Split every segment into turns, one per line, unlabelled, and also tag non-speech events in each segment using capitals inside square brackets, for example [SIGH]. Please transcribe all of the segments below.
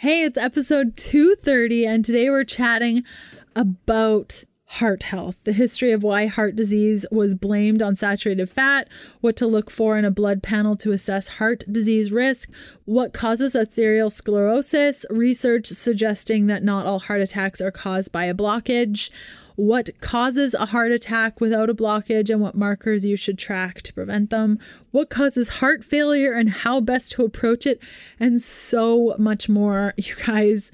Hey, it's episode 230, and today we're chatting about heart health, the history of why heart disease was blamed on saturated fat, what to look for in a blood panel to assess heart disease risk, what causes atherosclerosis, research suggesting that not all heart attacks are caused by a blockage, what causes a heart attack without a blockage and what markers you should track to prevent them, what causes heart failure and how best to approach it, and so much more. [LAUGHS] You guys,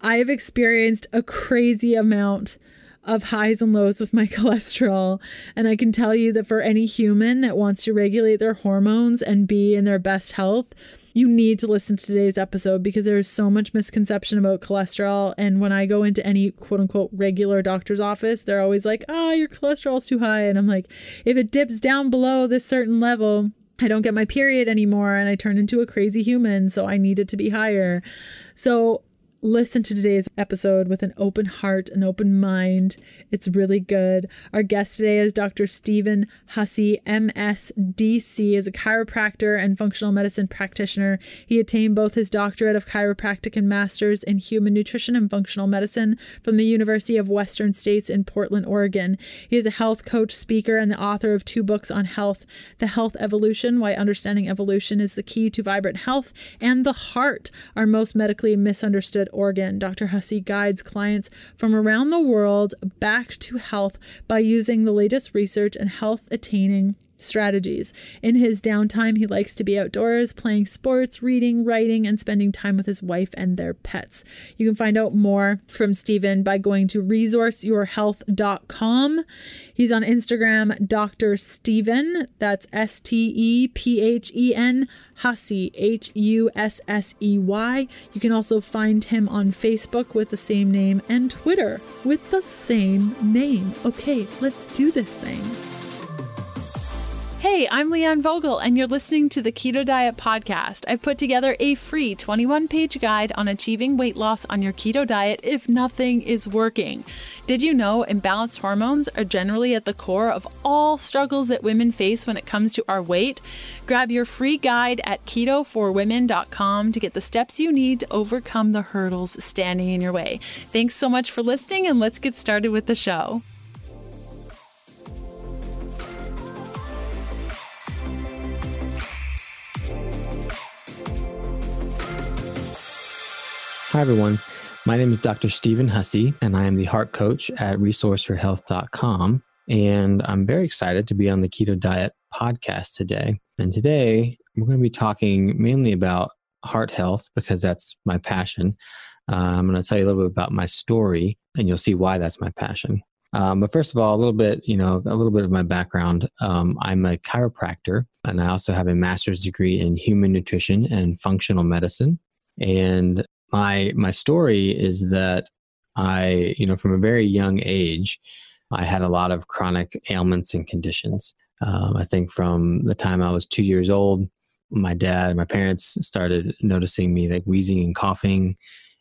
I have experienced a crazy amount of highs and lows with my [LAUGHS] cholesterol. And I can tell you that for any human that wants to regulate their hormones and be in their best health, you need to listen to today's episode because there is so much misconception about cholesterol. And when I go into any quote unquote regular doctor's office, they're always like, oh, your cholesterol's too high. And I'm like, if it dips down below this certain level, I don't get my period anymore and I turn into a crazy human. So I need it to be higher. So listen to today's episode with an open heart, an open mind. It's really good. Our guest today is Dr. Stephen Hussey, MSDC, is a chiropractor and functional medicine practitioner. He attained both his doctorate of chiropractic and master's in human nutrition and functional medicine from the University of Western States in Portland, Oregon. He is a health coach, speaker, and the author of two books on health The Health Evolution Why Understanding Evolution is the Key to Vibrant Health, and The Heart, our most medically misunderstood Dr. Hussey guides clients from around the world back to health by using the latest research and health attaining strategies. In his downtime, he likes to be outdoors, playing sports, reading, writing, and spending time with his wife and their pets. You can find out more from Stephen by going to resourceyourhealth.com. He's on Instagram, Dr. Stephen. That's S T E P H E N Hussey, H U S S E Y. You can also find him on Facebook with the same name and Twitter with the same name. Okay, let's do this thing. Hey, I'm Leanne Vogel, and you're listening to the Keto Diet Podcast. I've put together a free 21 page guide on achieving weight loss on your keto diet if nothing is working. Did you know imbalanced hormones are generally at the core of all struggles that women face when it comes to our weight? Grab your free guide at ketoforwomen.com to get the steps you need to overcome the hurdles standing in your way. Thanks so much for listening, and let's get started with the show.
Hi, everyone. My name is Dr. Stephen Hussey, and I am the heart coach at resourceyourhealth.com. And I'm very excited to be on the Keto Diet podcast today. And today, we're going to be talking mainly about heart health because that's my passion. Uh, I'm going to tell you a little bit about my story, and you'll see why that's my passion. Um, but first of all, a little bit, you know, a little bit of my background. Um, I'm a chiropractor, and I also have a master's degree in human nutrition and functional medicine. And my my story is that I, you know, from a very young age, I had a lot of chronic ailments and conditions. Um, I think from the time I was two years old, my dad, and my parents started noticing me like wheezing and coughing.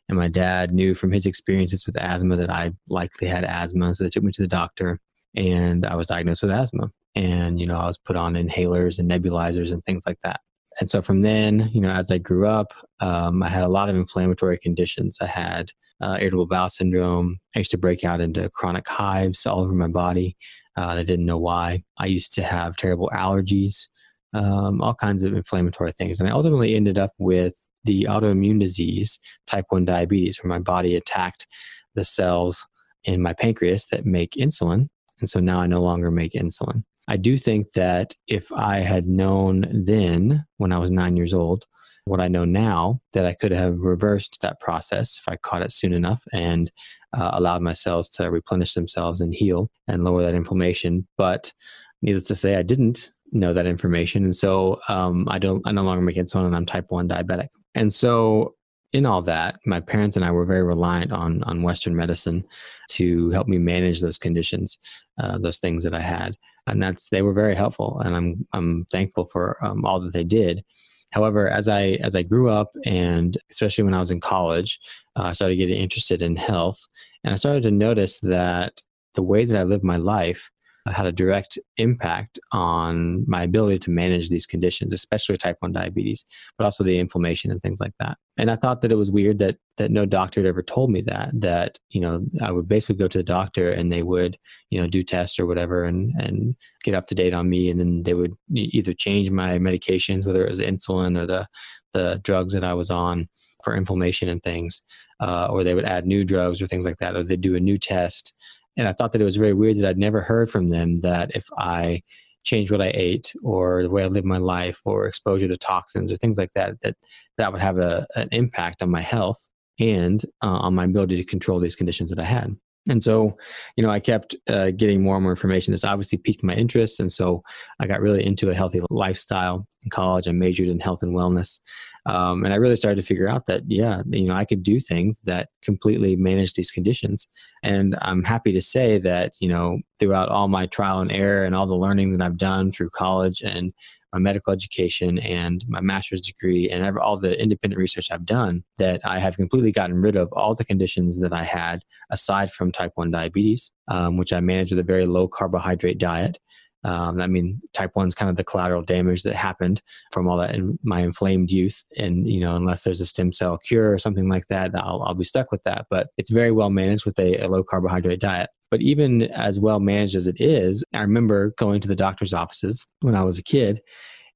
And my dad knew from his experiences with asthma that I likely had asthma. So they took me to the doctor and I was diagnosed with asthma. And, you know, I was put on inhalers and nebulizers and things like that and so from then, you know, as I grew up, um, I had a lot of inflammatory conditions. I had uh, irritable bowel syndrome. I used to break out into chronic hives all over my body. Uh, I didn't know why. I used to have terrible allergies, um, all kinds of inflammatory things. And I ultimately ended up with the autoimmune disease, type 1 diabetes, where my body attacked the cells in my pancreas that make insulin. And so now I no longer make insulin. I do think that if I had known then, when I was nine years old, what I know now, that I could have reversed that process if I caught it soon enough and uh, allowed my cells to replenish themselves and heal and lower that inflammation. But needless to say, I didn't know that information, and so um, I don't. I no longer make insulin, and I'm type one diabetic. And so, in all that, my parents and I were very reliant on on Western medicine to help me manage those conditions, uh, those things that I had and that's they were very helpful, and I'm I'm thankful for um, all that they did. However, as I as I grew up, and especially when I was in college, uh, I started getting interested in health, and I started to notice that the way that I lived my life had a direct impact on my ability to manage these conditions, especially type 1 diabetes, but also the inflammation and things like that. And I thought that it was weird that that no doctor had ever told me that that you know I would basically go to the doctor and they would you know do tests or whatever and and get up to date on me and then they would either change my medications whether it was insulin or the the drugs that I was on for inflammation and things, uh, or they would add new drugs or things like that, or they'd do a new test. And I thought that it was very weird that I'd never heard from them that if I changed what I ate or the way I lived my life or exposure to toxins or things like that, that that would have a, an impact on my health and uh, on my ability to control these conditions that I had. And so, you know, I kept uh, getting more and more information. This obviously piqued my interest. And so I got really into a healthy lifestyle in college. I majored in health and wellness. Um, and I really started to figure out that, yeah, you know, I could do things that completely manage these conditions. And I'm happy to say that, you know, throughout all my trial and error and all the learning that I've done through college and my medical education and my master's degree and all the independent research I've done that I have completely gotten rid of all the conditions that I had aside from type 1 diabetes, um, which I manage with a very low carbohydrate diet. Um, I mean, type one is kind of the collateral damage that happened from all that in my inflamed youth. And, you know, unless there's a stem cell cure or something like that, I'll, I'll be stuck with that. But it's very well managed with a, a low carbohydrate diet. But even as well managed as it is, I remember going to the doctor's offices when I was a kid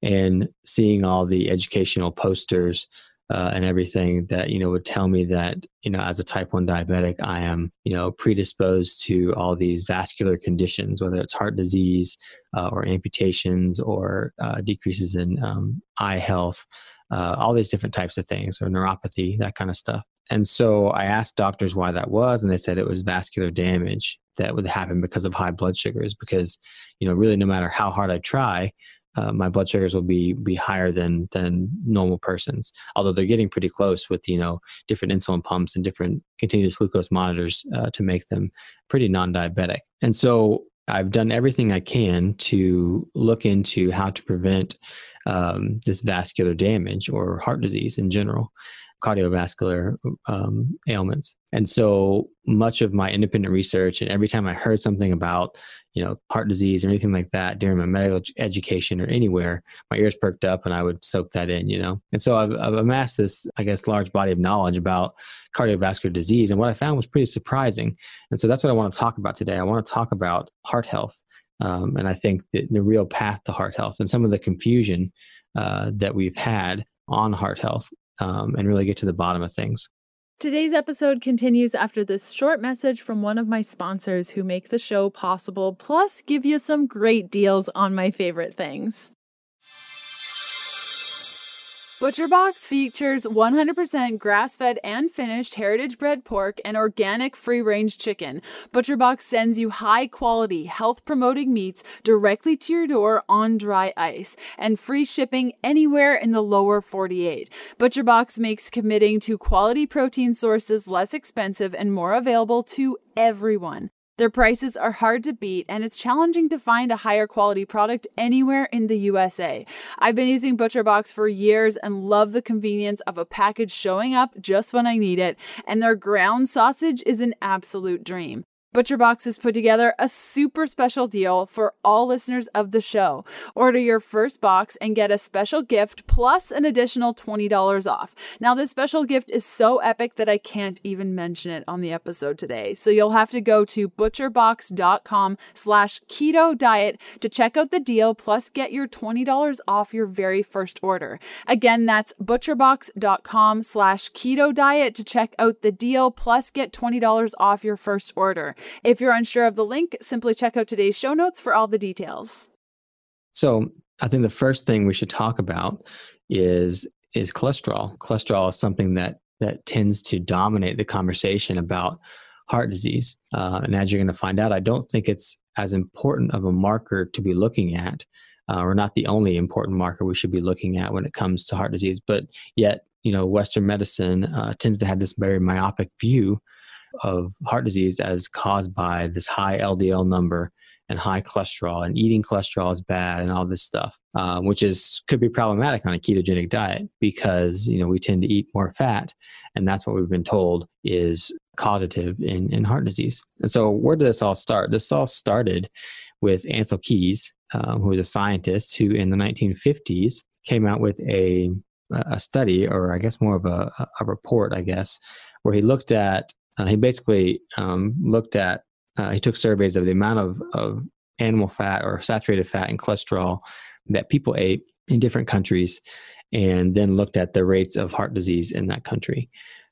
and seeing all the educational posters uh, and everything that you know would tell me that you know as a type 1 diabetic i am you know predisposed to all these vascular conditions whether it's heart disease uh, or amputations or uh, decreases in um, eye health uh, all these different types of things or neuropathy that kind of stuff. And so i asked doctors why that was and they said it was vascular damage that would happen because of high blood sugars because you know really no matter how hard i try uh, my blood sugars will be be higher than than normal persons. Although they're getting pretty close with you know different insulin pumps and different continuous glucose monitors uh, to make them pretty non-diabetic. And so I've done everything I can to look into how to prevent um, this vascular damage or heart disease in general cardiovascular um, ailments. And so much of my independent research, and every time I heard something about you know, heart disease or anything like that during my medical education or anywhere, my ears perked up and I would soak that in, you know. And so I've, I've amassed this, I guess, large body of knowledge about cardiovascular disease. And what I found was pretty surprising. And so that's what I want to talk about today. I want to talk about heart health. Um, and I think the, the, real path to heart health and some of the confusion uh, that we've had on heart health um, and really get to the bottom of things.
Today's episode continues after this short message from one of my sponsors who make the show possible, plus give you some great deals on my favorite things. ButcherBox features 100% grass fed and finished heritage bred pork and organic free range chicken. ButcherBox sends you high quality, health promoting meats directly to your door on dry ice and free shipping anywhere in the lower 48. ButcherBox makes committing to quality protein sources less expensive and more available to everyone. Their prices are hard to beat, and it's challenging to find a higher quality product anywhere in the USA. I've been using ButcherBox for years and love the convenience of a package showing up just when I need it, and their ground sausage is an absolute dream. ButcherBox has put together a super special deal for all listeners of the show. Order your first box and get a special gift plus an additional $20 off. Now, this special gift is so epic that I can't even mention it on the episode today. So you'll have to go to butcherbox.com slash keto diet to check out the deal plus get your $20 off your very first order. Again, that's butcherbox.com slash keto diet to check out the deal plus get $20 off your first order. If you're unsure of the link, simply check out today's show notes for all the details.
So, I think the first thing we should talk about is is cholesterol. Cholesterol is something that that tends to dominate the conversation about heart disease. Uh, and as you're going to find out, I don't think it's as important of a marker to be looking at, uh, or not the only important marker we should be looking at when it comes to heart disease. But yet, you know, Western medicine uh, tends to have this very myopic view of heart disease as caused by this high LDL number and high cholesterol, and eating cholesterol is bad, and all this stuff, uh, which is could be problematic on a ketogenic diet because you know we tend to eat more fat, and that's what we've been told is causative in in heart disease. And so, where did this all start? This all started with Ancel Keys, um, who was a scientist who in the 1950s came out with a a study, or I guess more of a, a report, I guess, where he looked at uh, he basically um, looked at uh, he took surveys of the amount of, of animal fat or saturated fat and cholesterol that people ate in different countries and then looked at the rates of heart disease in that country.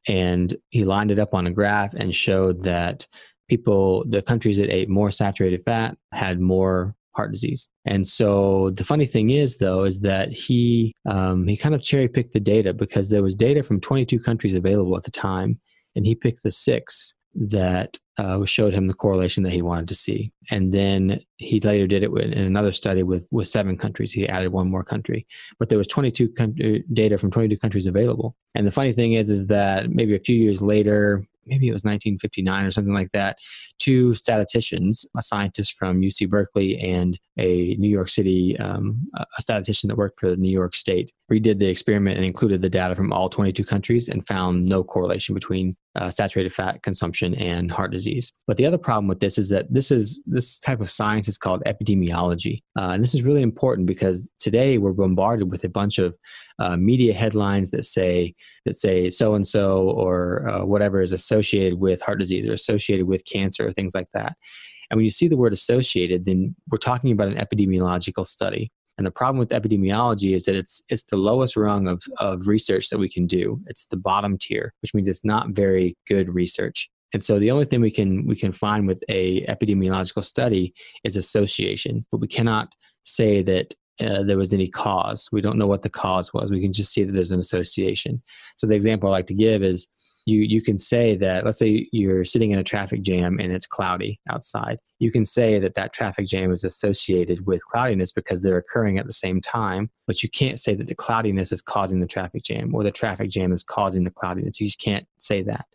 And he lined it up on a graph and showed that people the countries that ate more saturated fat had more heart disease. And so the funny thing is though is that he um, he kind of cherry picked the data because there was data from 22 countries available at the time and he picked the six that uh, showed him the correlation that he wanted to see. And then he later did it in another study with, with seven countries. He added one more country, but there was 22 con- uh, data from 22 countries available. And the funny thing is, is that maybe a few years later, maybe it was 1959 or something like that, two statisticians, a scientist from UC Berkeley and a New York City, um, a statistician that worked for the New York State, redid the experiment and included the data from all 22 countries and found no correlation between uh, saturated fat consumption and heart disease. But the other problem with this is that this is this type of science is called epidemiology, uh, and this is really important because today we're bombarded with a bunch of uh, media headlines that say that say so and so or uh, whatever is associated with heart disease or associated with cancer or things like that. And when you see the word associated, then we're talking about an epidemiological study. And the problem with epidemiology is that it's it's the lowest rung of, of research that we can do. It's the bottom tier, which means it's not very good research. And so the only thing we can we can find with a epidemiological study is association, but we cannot say that uh, there was any cause. We don't know what the cause was. We can just see that there's an association. So the example I like to give is you you can say that let's say you're sitting in a traffic jam and it's cloudy outside. You can say that that traffic jam is associated with cloudiness because they're occurring at the same time, but you can't say that the cloudiness is causing the traffic jam or the traffic jam is causing the cloudiness. You just can't say that.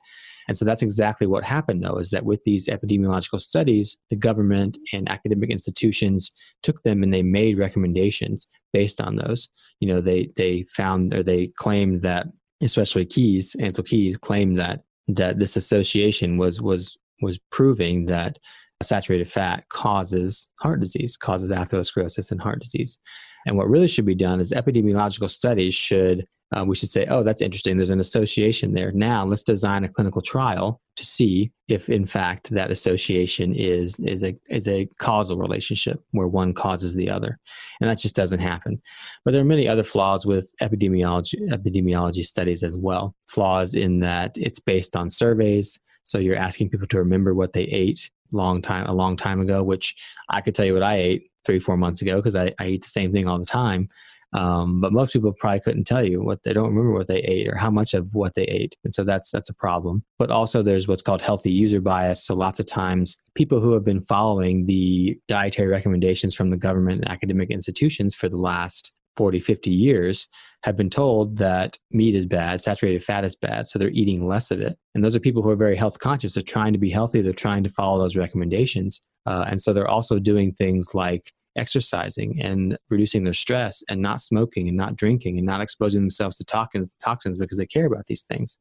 And so that's exactly what happened, though, is that with these epidemiological studies, the government and academic institutions took them and they made recommendations based on those. You know, they they found or they claimed that, especially Keys, Ancel Keys claimed that that this association was was was proving that saturated fat causes heart disease, causes atherosclerosis and heart disease. And what really should be done is epidemiological studies should uh, we should say, oh, that's interesting. There's an association there. Now let's design a clinical trial to see if, in fact, that association is is a is a causal relationship where one causes the other, and that just doesn't happen. But there are many other flaws with epidemiology epidemiology studies as well. Flaws in that it's based on surveys, so you're asking people to remember what they ate long time a long time ago, which I could tell you what I ate three four months ago because I, I eat the same thing all the time um, but most people probably couldn't tell you what they don't remember what they ate or how much of what they ate, and so that's that's a problem. But also, there's what's called healthy user bias. So lots of times, people who have been following the dietary recommendations from the government and academic institutions for the last 40, 50 years have been told that meat is bad, saturated fat is bad, so they're eating less of it. And those are people who are very health conscious. They're trying to be healthy, they're trying to follow those recommendations. Uh, and so they're also doing things like exercising and reducing their stress and not smoking and not drinking and not exposing themselves to toxins toxins because they care about these things.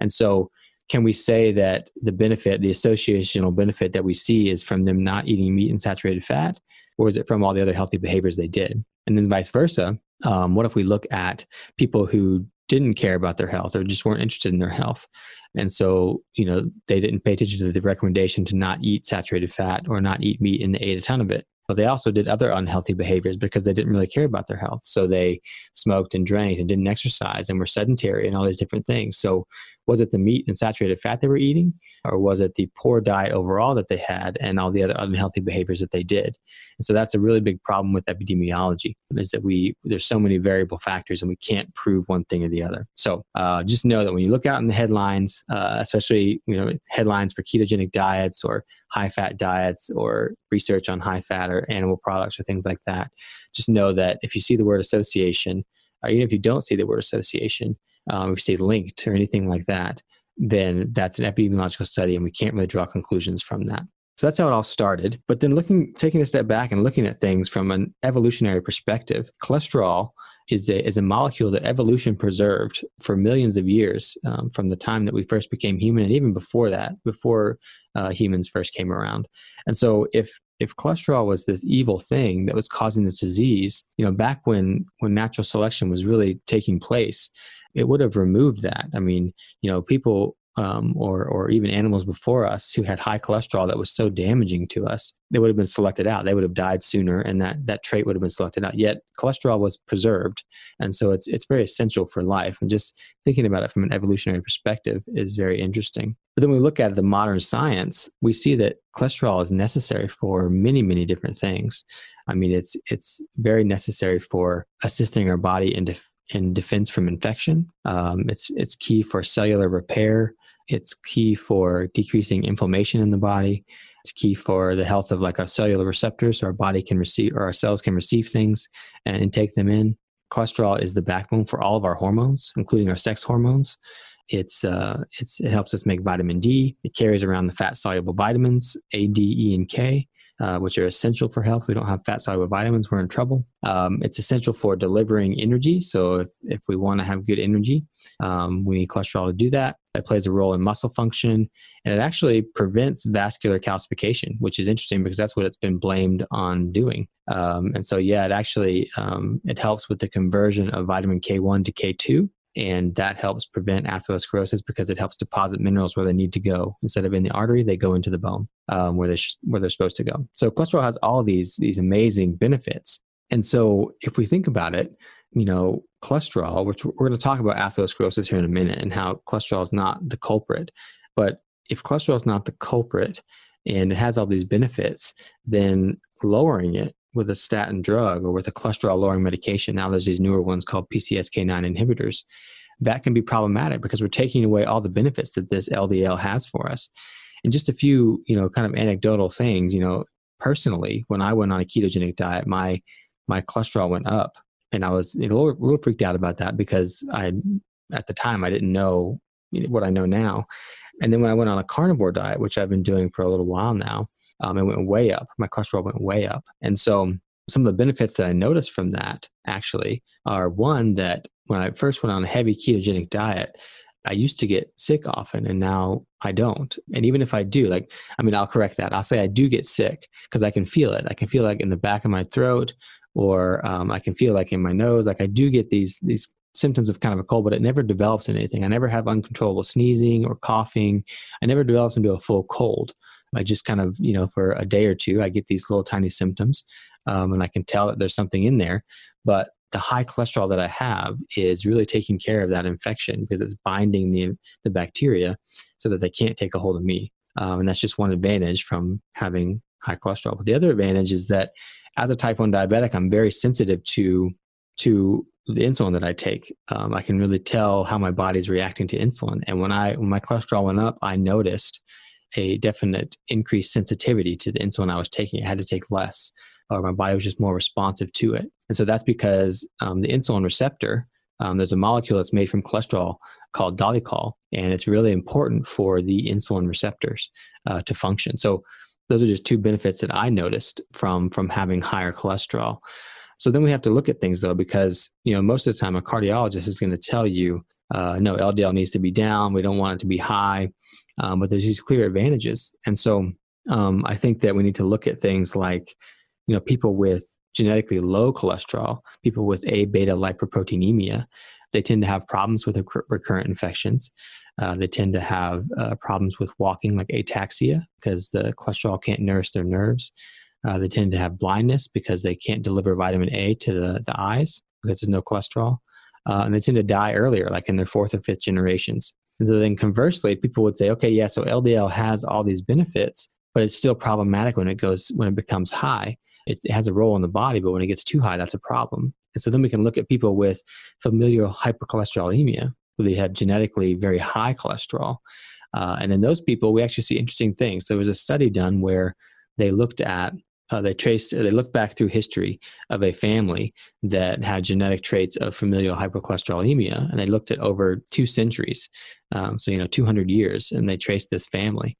And so can we say that the benefit the associational benefit that we see is from them not eating meat and saturated fat or is it from all the other healthy behaviors they did? And then vice versa um, what if we look at people who didn't care about their health or just weren't interested in their health? And so you know they didn't pay attention to the recommendation to not eat saturated fat or not eat meat and they ate a ton of it but they also did other unhealthy behaviors because they didn't really care about their health. So they smoked and drank and didn't exercise and were sedentary and all these different things. So was it the meat and saturated fat they were eating or was it the poor diet overall that they had and all the other unhealthy behaviors that they did? And so that's a really big problem with epidemiology is that we there's so many variable factors and we can't prove one thing or the other. So uh, just know that when you look out in the headlines uh, especially you know headlines for ketogenic diets or high fat diets or research on high fat or animal products or things like that just know that if you see the word association uh, even if you don't see the word association um, if say linked or anything like that, then that's an epidemiological study and we can't really draw conclusions from that. So that's how it all started. But then looking, taking a step back and looking at things from an evolutionary perspective, cholesterol is a, is a molecule that evolution preserved for millions of years um, from the time that we first became human and even before that, before uh, humans first came around. And so if if cholesterol was this evil thing that was causing this disease, you know, back when when natural selection was really taking place, it would have removed that. I mean, you know, people um, or or even animals before us who had high cholesterol that was so damaging to us, they would have been selected out. They would have died sooner, and that that trait would have been selected out. Yet cholesterol was preserved, and so it's it's very essential for life. And just thinking about it from an evolutionary perspective is very interesting. But then we look at the modern science, we see that cholesterol is necessary for many many different things. I mean, it's it's very necessary for assisting our body in def- in defense from infection. Um, it's it's key for cellular repair. It's key for decreasing inflammation in the body. It's key for the health of like our cellular receptors, so our body can receive or our cells can receive things and, and take them in. Cholesterol is the backbone for all of our hormones, including our sex hormones. It's uh, it's it helps us make vitamin D. It carries around the fat soluble vitamins A, D, E, and K uh, which are essential for health. We don't have fat soluble vitamins, we're in trouble. Um, it's essential for delivering energy. So if, if we want to have good energy, um, we need cholesterol to do that. It plays a role in muscle function, and it actually prevents vascular calcification, which is interesting because that's what it's been blamed on doing. Um, and so, yeah, it actually um, it helps with the conversion of vitamin K1 to K2, and that helps prevent atherosclerosis because it helps deposit minerals where they need to go. Instead of in the artery they go into the bone um, where they sh- where they're supposed to go. So cholesterol has all these these amazing benefits. And so if we think about it you know cholesterol which we're going to talk about atherosclerosis here in a minute and how cholesterol is not the culprit. But if cholesterol is not the culprit and it has all these benefits then lowering it with a statin drug or with a cholesterol lowering medication. Now there's these newer ones called PCSK9 inhibitors. That can be problematic because we're taking away all the benefits that this LDL has for us. And just a few, you know, kind of anecdotal things, you know, personally, when I went on a ketogenic diet, my my cholesterol went up, and I was a little, a little freaked out about that because I, at the time, I didn't know what I know now. And then when I went on a carnivore diet, which I've been doing for a little while now, um, it went way up. My cholesterol went way up. And so some of the benefits that I noticed from that actually are one that when I first went on a heavy ketogenic diet, I used to get sick often and now I don't. And even if I do, like, I mean, I'll correct that. I'll say I do get sick because I can feel it. I can feel like in the back of my throat or um, I can feel like in my nose. Like I do get these, these symptoms of kind of a cold, but it never develops into anything. I never have uncontrollable sneezing or coughing. I never develops into a full cold. I just kind of, you know, for a day or two, I get these little tiny symptoms um, and I can tell that there's something in there. But the high cholesterol that I have is really taking care of that infection because it's binding the, the bacteria so that they can't take a hold of me. Um, and that's just one advantage from having high cholesterol. But the other advantage is that as a type 1 diabetic, I'm very sensitive to, to the insulin that I take. Um, I can really tell how my body's reacting to insulin. And when I when my cholesterol went up, I noticed a definite increased sensitivity to the insulin I was taking. I had to take less, or my body was just more responsive to it. And so that's because um, the insulin receptor, um, there's a molecule that's made from cholesterol called dolichol, and it's really important for the insulin receptors uh, to function. So those are just two benefits that I noticed from from having higher cholesterol. So then we have to look at things though, because you know most of the time a cardiologist is going to tell you, uh, no, LDL needs to be down. We don't want it to be high um, but there's these clear advantages. And so um, I think that we need to look at things like, you know, people with genetically low cholesterol, people with abetalipoproteinemia, they tend to have problems with recurrent infections. Uh, they tend to have uh, problems with walking, like ataxia, because the cholesterol can't nourish their nerves. Uh, they tend to have blindness because they can't deliver vitamin A to the, the eyes because there's no cholesterol. Uh, and they tend to die earlier, like in their fourth or fifth generations. And so then conversely, people would say, okay, yeah, so LDL has all these benefits, but it's still problematic when it goes when it becomes high. It, it has a role in the body, but when it gets too high, that's a problem. And so then we can look at people with familial hypercholesterolemia, who they had genetically very high cholesterol. Uh, and in those people, we actually see interesting things. There was a study done where they looked at uh, they traced they looked back through history of a family that had genetic traits of familial hypercholesterolemia and they looked at over two centuries um, so you know 200 years and they traced this family.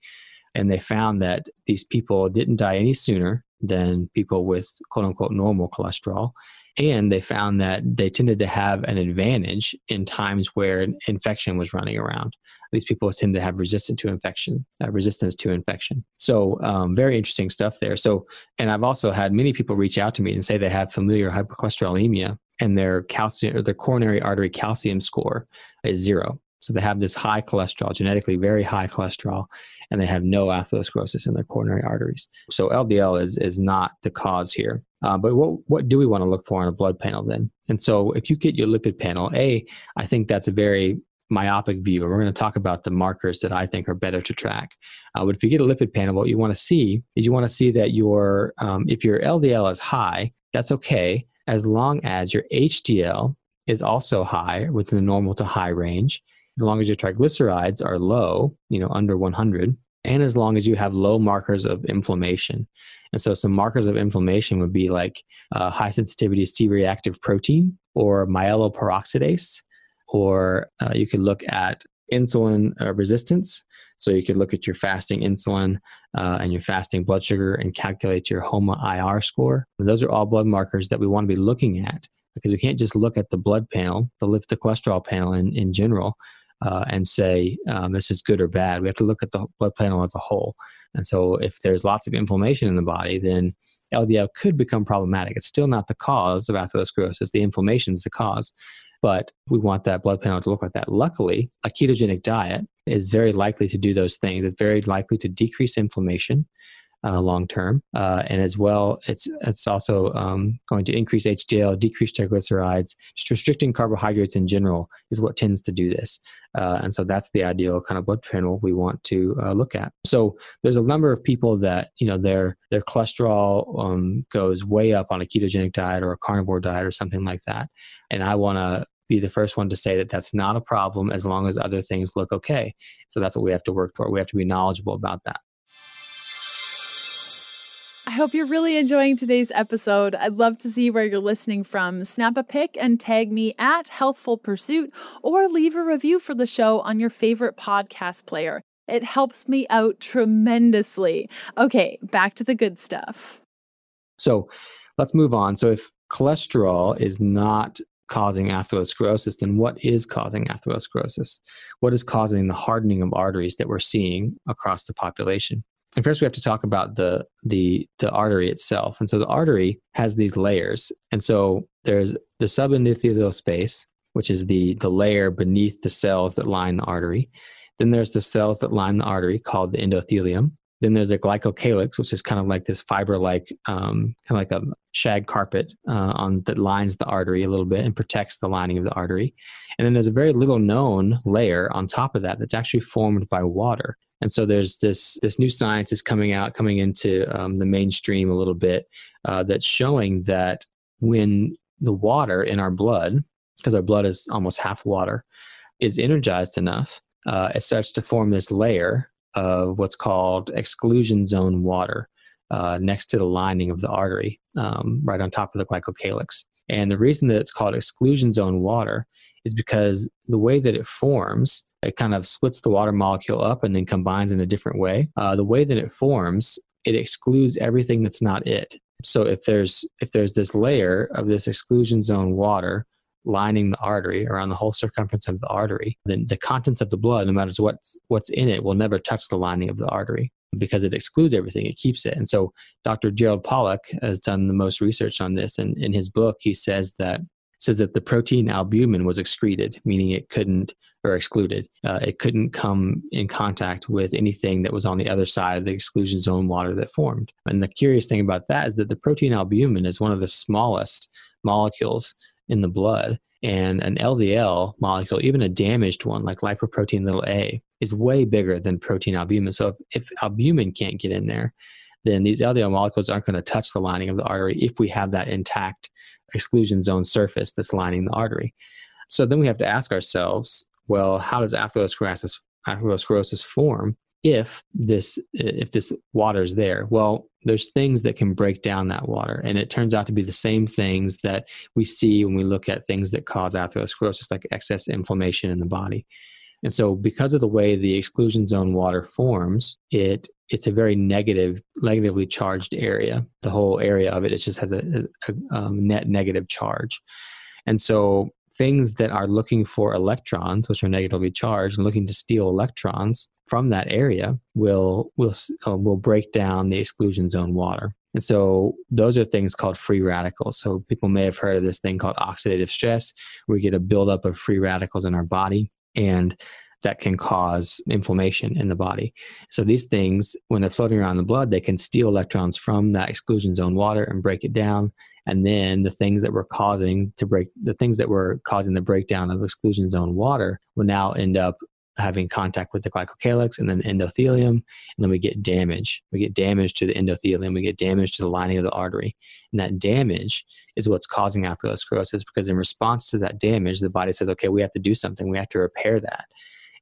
And they found that these people didn't die any sooner than people with quote unquote normal cholesterol. And they found that they tended to have an advantage in times where infection was running around these people tend to have resistance to infection, uh, resistance to infection. So um, very interesting stuff there. So, and I've also had many people reach out to me and say they have familial hypercholesterolemia and their calcium or their coronary artery calcium score is zero. So they have this high cholesterol, genetically very high cholesterol, and they have no atherosclerosis in their coronary arteries. So LDL is is not the cause here. Uh, but what what do we want to look for in a blood panel then? And so if you get your lipid panel, a I think that's a very myopic view. We're going to talk about the markers that I think are better to track. Uh, but if you get a lipid panel, what you want to see is you want to see that your um, if your LDL is high, that's okay as long as your HDL is also high within the normal to high range as long as your triglycerides are low, you know, under 100, and as long as you have low markers of inflammation. And so, some markers of inflammation would be like uh, high sensitivity C reactive protein or myeloperoxidase, or uh, you could look at insulin uh, resistance. So, you could look at your fasting insulin uh, and your fasting blood sugar and calculate your HOMA IR score. And those are all blood markers that we want to be looking at because we can't just look at the blood panel, the lipid cholesterol panel in, in general uh, and say um, this is good or bad. We have to look at the blood panel as a whole. And so, if there's lots of inflammation in the body, then LDL could become problematic. It's still not the cause of atherosclerosis. The inflammation is the cause, but we want that blood panel to look like that. Luckily, a ketogenic diet is very likely to do those things. It's very likely to decrease inflammation uh, long term, uh, and as well, it's it's also um, going to increase HDL, decrease triglycerides. Just restricting carbohydrates in general is what tends to do this, uh, and so that's the ideal kind of blood panel we want to uh, look at. So there's a number of people that you know their their cholesterol um, goes way up on a ketogenic diet or a carnivore diet or something like that, and I want to be the first one to say that that's not a problem as long as other things look okay. So that's what we have to work toward. We have to be knowledgeable about that.
I hope you're really enjoying today's episode. I'd love to see where you're listening from. Snap a pic and tag me at Healthful Pursuit or leave a review for the show on your favorite podcast player. It helps me out tremendously. Okay, back to the good stuff.
So let's move on. So, if cholesterol is not causing atherosclerosis, then what is causing atherosclerosis? What is causing the hardening of arteries that we're seeing across the population? And first we have to talk about the the the artery itself. And so the artery has these layers. And so there's the subendothelial space which is the the layer beneath the cells that line the artery. Then there's the cells that line the artery called the endothelium. Then there's a glycocalyx which is kind of like this fiber like um, kind of like a shag carpet uh, on that lines the artery a little bit and protects the lining of the artery. And then there's a very little known layer on top of that that's actually formed by water and so there's this this new science is coming out, coming into um, the mainstream a little bit, uh, that's showing that when the water in our blood, because our blood is almost half water, is energized enough, uh, it starts to form this layer of what's called exclusion zone water uh, next to the lining of the artery, um, right on top of the glycocalyx. And the reason that it's called exclusion zone water is because the way that it forms it kind of splits the water molecule up and then combines in a different way. Uh, the way that it forms, it excludes everything that's not it. So if there's if there's this layer of this exclusion zone water lining the artery around the whole circumference of the artery, then the contents of the blood, no matter what's what's in it, will never touch the lining of the artery because it excludes everything, it keeps it. And so Dr. Gerald Pollack has done the most research on this, and in his book he says that says that the protein albumin was excreted, meaning it couldn't or excluded. Uh, it couldn't come in contact with anything that was on the other side of the exclusion zone water that formed. And the curious thing about that is that the protein albumin is one of the smallest molecules in the blood. And an LDL molecule, even a damaged one like lipoprotein little a, is way bigger than protein albumin. So if, if albumin can't get in there, then these LDL molecules aren't going to touch the lining of the artery if we have that intact exclusion zone surface that's lining the artery. So then we have to ask ourselves, well, how does atherosclerosis, atherosclerosis form if this if this water is there? Well, there's things that can break down that water, and it turns out to be the same things that we see when we look at things that cause atherosclerosis, like excess inflammation in the body. And so, because of the way the exclusion zone water forms, it it's a very negative, negatively charged area. The whole area of it, it just has a, a, a um, net negative charge. And so, things that are looking for electrons, which are negatively charged, and looking to steal electrons from that area, will will uh, will break down the exclusion zone water. And so those are things called free radicals. So people may have heard of this thing called oxidative stress, where we get a buildup of free radicals in our body. And that can cause inflammation in the body. So these things, when they're floating around the blood, they can steal electrons from that exclusion zone water and break it down. And then the things that were causing to break the things that were causing the breakdown of exclusion zone water will now end up having contact with the glycocalyx and then the endothelium. And then we get damage. We get damage to the endothelium. We get damage to the lining of the artery. And that damage is what's causing atherosclerosis because in response to that damage the body says okay we have to do something. We have to repair that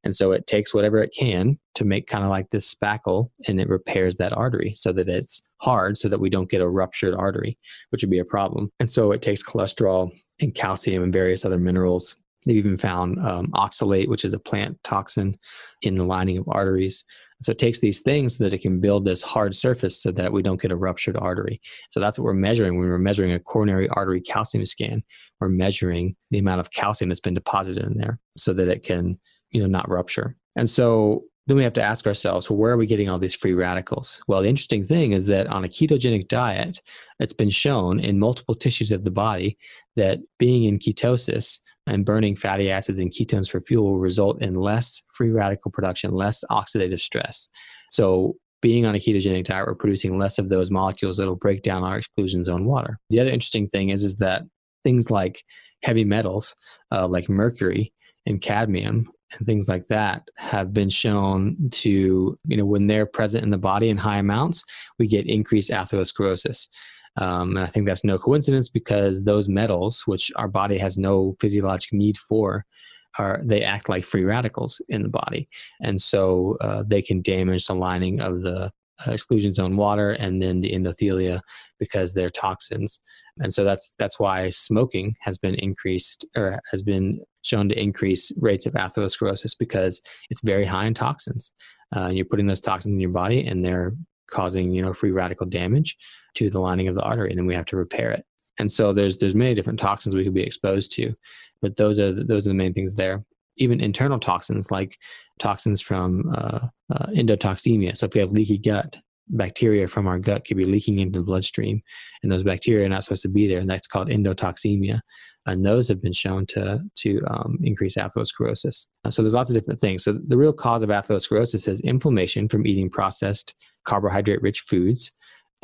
and so it takes whatever it can to make kind of like this spackle and it repairs that artery so that it's hard so that we don't get a ruptured artery, which would be a problem. And so it takes cholesterol and calcium and various other minerals. They've even found um, oxalate, which is a plant toxin, in the lining of arteries. So it takes these things so that it can build this hard surface so that we don't get a ruptured artery. So that's what we're measuring when we're measuring a coronary artery calcium scan. We're measuring the amount of calcium that's been deposited in there so that it can you know not rupture. And so then we have to ask ourselves well where are we getting all these free radicals? Well the interesting thing is that on a ketogenic diet it's been shown in multiple tissues of the body that being in ketosis and burning fatty acids and ketones for fuel will result in less free radical production less oxidative stress. So being on a ketogenic diet we're producing less of those molecules that will break down our exclusion zone water. The other interesting thing is is that things like heavy metals uh, like mercury and cadmium and things like that have been shown to, you know, when they're present in the body in high amounts, we get increased atherosclerosis. Um, and I think that's no coincidence because those metals, which our body has no physiologic need for, are they act like free radicals in the body, and so uh, they can damage the lining of the uh, exclusion zone water and then the endothelia because they're toxins and so that's that's why smoking has been increased or has been shown to increase rates of atherosclerosis because it's very high in toxins uh, you're putting those toxins in your body and they're causing you know free radical damage to the lining of the artery and then we have to repair it and so there's there's many different toxins we could be exposed to but those are the, those are the main things there even internal toxins like toxins from uh, uh, endotoxemia. So if we have leaky gut, bacteria from our gut could be leaking into the bloodstream, and those bacteria are not supposed to be there, and that's called endotoxemia. And those have been shown to to um, increase atherosclerosis. So there's lots of different things. So the real cause of atherosclerosis is inflammation from eating processed carbohydrate-rich foods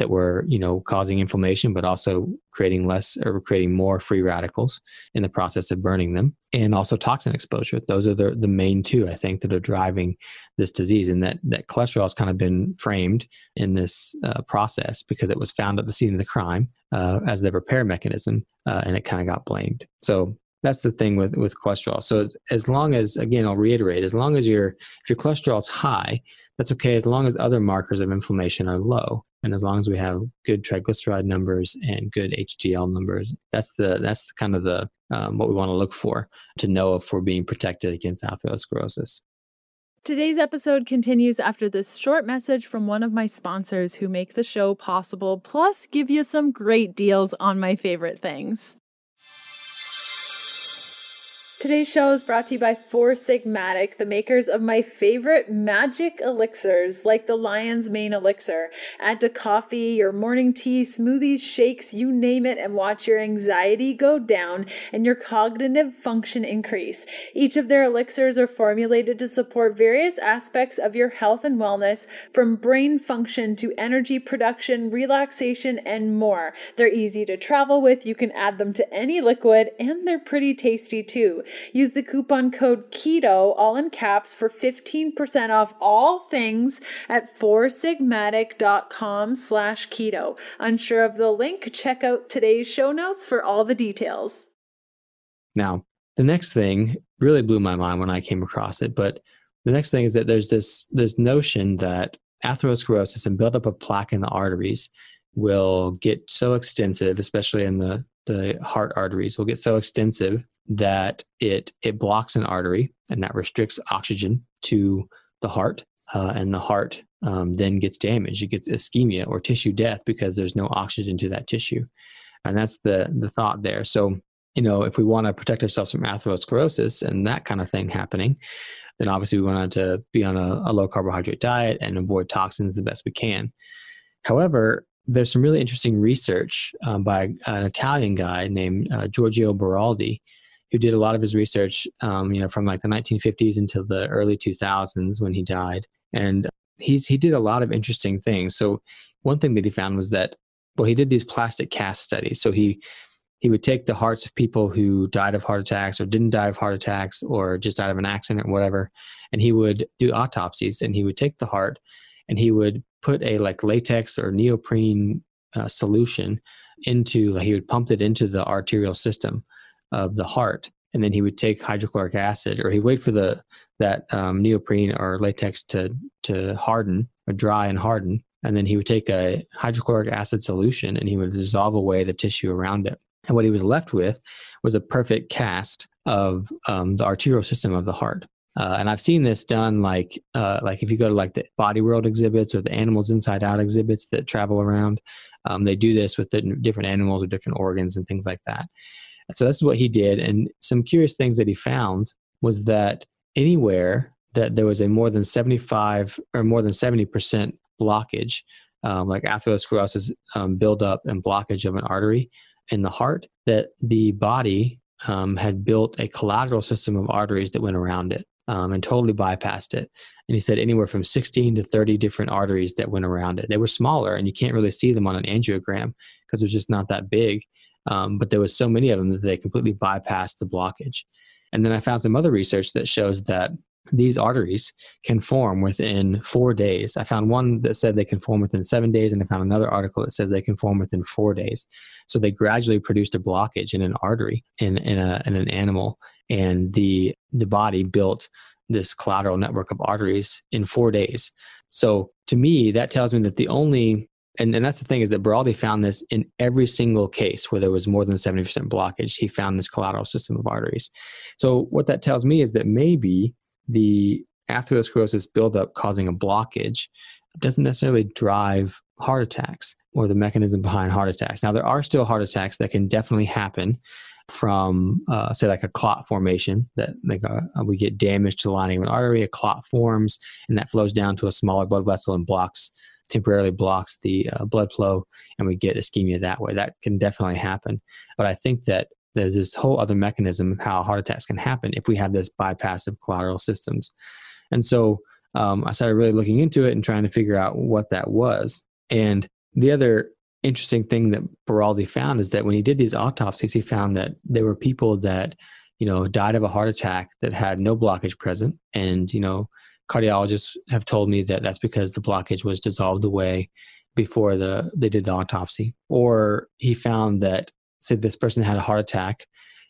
that were you know causing inflammation but also creating less or creating more free radicals in the process of burning them and also toxin exposure. Those are the, the main two i think that are driving this disease and that that cholesterol has kind of been framed in this uh, process because it was found at the scene of the crime uh, as the repair mechanism uh, and it kind of got blamed. So that's the thing with with cholesterol. So as, as long as again i'll reiterate as long as your if your cholesterol is high that's okay as long as other markers of inflammation are low and as long as we have good triglyceride numbers and good HDL numbers, that's the that's the kind of the um, what we want to look for to know if we're being protected against atherosclerosis.
Today's episode continues after this short message from one of my sponsors who make the show possible, plus give you some great deals on my favorite things. Today's show is brought to you by Four Sigmatic, the makers of my favorite magic elixirs, like the Lion's Mane Elixir. Add to coffee, your morning tea, smoothies, shakes, you name it, and watch your anxiety go down and your cognitive function increase. Each of their elixirs are formulated to support various aspects of your health and wellness, from brain function to energy production, relaxation, and more. They're easy to travel with, you can add them to any liquid, and they're pretty tasty too. Use the coupon code KETO, all in caps, for 15% off all things at foursigmatic.com slash keto. Unsure of the link? Check out today's show notes for all the details.
Now, the next thing really blew my mind when I came across it, but the next thing is that there's this this notion that atherosclerosis and buildup of plaque in the arteries will get so extensive, especially in the, the heart arteries, will get so extensive that it it blocks an artery and that restricts oxygen to the heart uh, and the heart um, then gets damaged. It gets ischemia or tissue death because there's no oxygen to that tissue. And that's the the thought there. So you know, if we want to protect ourselves from atherosclerosis and that kind of thing happening, then obviously we want to be on a, a low carbohydrate diet and avoid toxins the best we can. However, there's some really interesting research um, by an Italian guy named uh, Giorgio Baroldi, who did a lot of his research, um, you know, from like the 1950s until the early 2000s when he died, and he's he did a lot of interesting things. So one thing that he found was that, well, he did these plastic cast studies. So he he would take the hearts of people who died of heart attacks or didn't die of heart attacks or just died of an accident or whatever, and he would do autopsies and he would take the heart and he would put a like latex or neoprene uh, solution into like he would pump it into the arterial system of the heart and then he would take hydrochloric acid or he'd wait for the that um, neoprene or latex to to harden or dry and harden and then he would take a hydrochloric acid solution and he would dissolve away the tissue around it. And what he was left with was a perfect cast of um, the arterial system of the heart uh, and I've seen this done like uh, like if you go to like the Body World exhibits or the Animals Inside Out exhibits that travel around, um, they do this with the different animals or different organs and things like that. So this is what he did. And some curious things that he found was that anywhere that there was a more than 75 or more than 70% blockage, um, like atherosclerosis um, buildup and blockage of an artery in the heart, that the body um, had built a collateral system of arteries that went around it um, and totally bypassed it. And he said anywhere from 16 to 30 different arteries that went around it. They were smaller, and you can't really see them on an angiogram because they're just not that big. Um, but there was so many of them that they completely bypassed the blockage. And then I found some other research that shows that these arteries can form within four days. I found one that said they can form within seven days, and I found another article that says they can form within four days. So they gradually produced a blockage in an artery in, in, a, in an animal, and the the body built this collateral network of arteries in four days. So to me, that tells me that the only and, and that's the thing is that Baroldi found this in every single case where there was more than 70% blockage. He found this collateral system of arteries. So what that tells me is that maybe the atherosclerosis buildup causing a blockage doesn't necessarily drive heart attacks or the mechanism behind heart attacks. Now, there are still heart attacks that can definitely happen from uh, say like a clot formation that like uh, uh, we get damage to the lining of an artery a clot forms and that flows down to a smaller blood vessel and blocks temporarily blocks the uh, blood flow and we get ischemia that way. That can definitely happen. But i think that there's this whole other mechanism of how heart attacks can happen if we have this bypass of collateral systems. And so um, i started really looking into it and trying to figure out what that was. And the other interesting thing that Baroldi found is that when he did these autopsies, he found that there were people that, you know, died of a heart attack that had no blockage present. And, you know, cardiologists have told me that that's because the blockage was dissolved away before the they did the autopsy. Or he found that, say, this person had a heart attack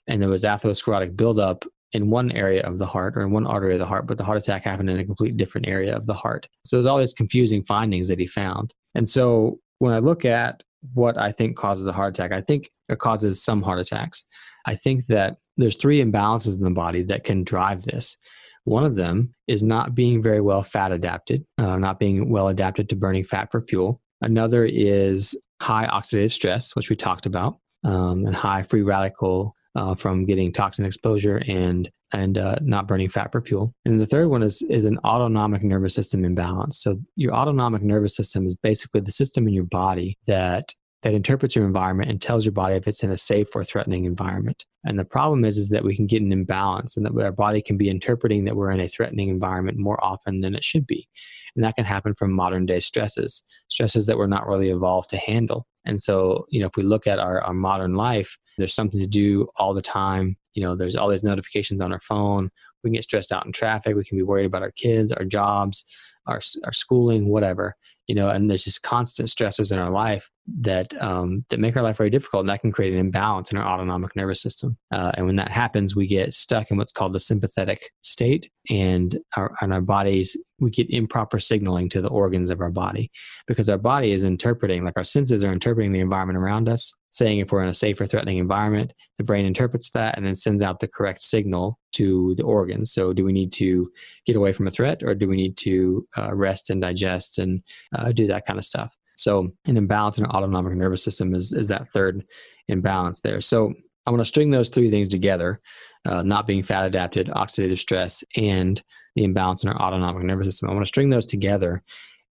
and there was atherosclerotic buildup in one area of the heart or in one artery of the heart, but the heart attack happened in a completely different area of the heart. So there's all these confusing findings that he found. And so when I look at what I think causes a heart attack, I think it causes some heart attacks. I think that there's three imbalances in the body that can drive this. One of them is not being very well fat adapted, uh, not being well adapted to burning fat for fuel. Another is high oxidative stress, which we talked about, um, and high free radical uh, from getting toxin exposure and and uh, not burning fat for fuel. And the third one is is an autonomic nervous system imbalance. So your autonomic nervous system is basically the system in your body that that interprets your environment and tells your body if it's in a safe or threatening environment. And the problem is is that we can get an imbalance and that our body can be interpreting that we're in a threatening environment more often than it should be. And that can happen from modern day stresses, stresses that we're not really evolved to handle. And so, you know, if we look at our, our modern life, there's something to do all the time. You know, there's all these notifications on our phone. We can get stressed out in traffic. We can be worried about our kids, our jobs, our, our schooling, whatever you know, and there's just constant stressors in our life that um, that make our life very difficult, and that can create an imbalance in our autonomic nervous system. Uh, and when that happens, we get stuck in what's called the sympathetic state, and our and our bodies we get improper signaling to the organs of our body because our body is interpreting, like our senses are interpreting the environment around us, saying if we're in a safe or threatening environment, the brain interprets that and then sends out the correct signal to the organs. So, do we need to get away from a threat or do we need to uh, rest and digest and uh, do that kind of stuff? So, an imbalance in our autonomic nervous system is, is that third imbalance there. So, I want to string those three things together uh, not being fat adapted, oxidative stress, and the imbalance in our autonomic nervous system. I want to string those together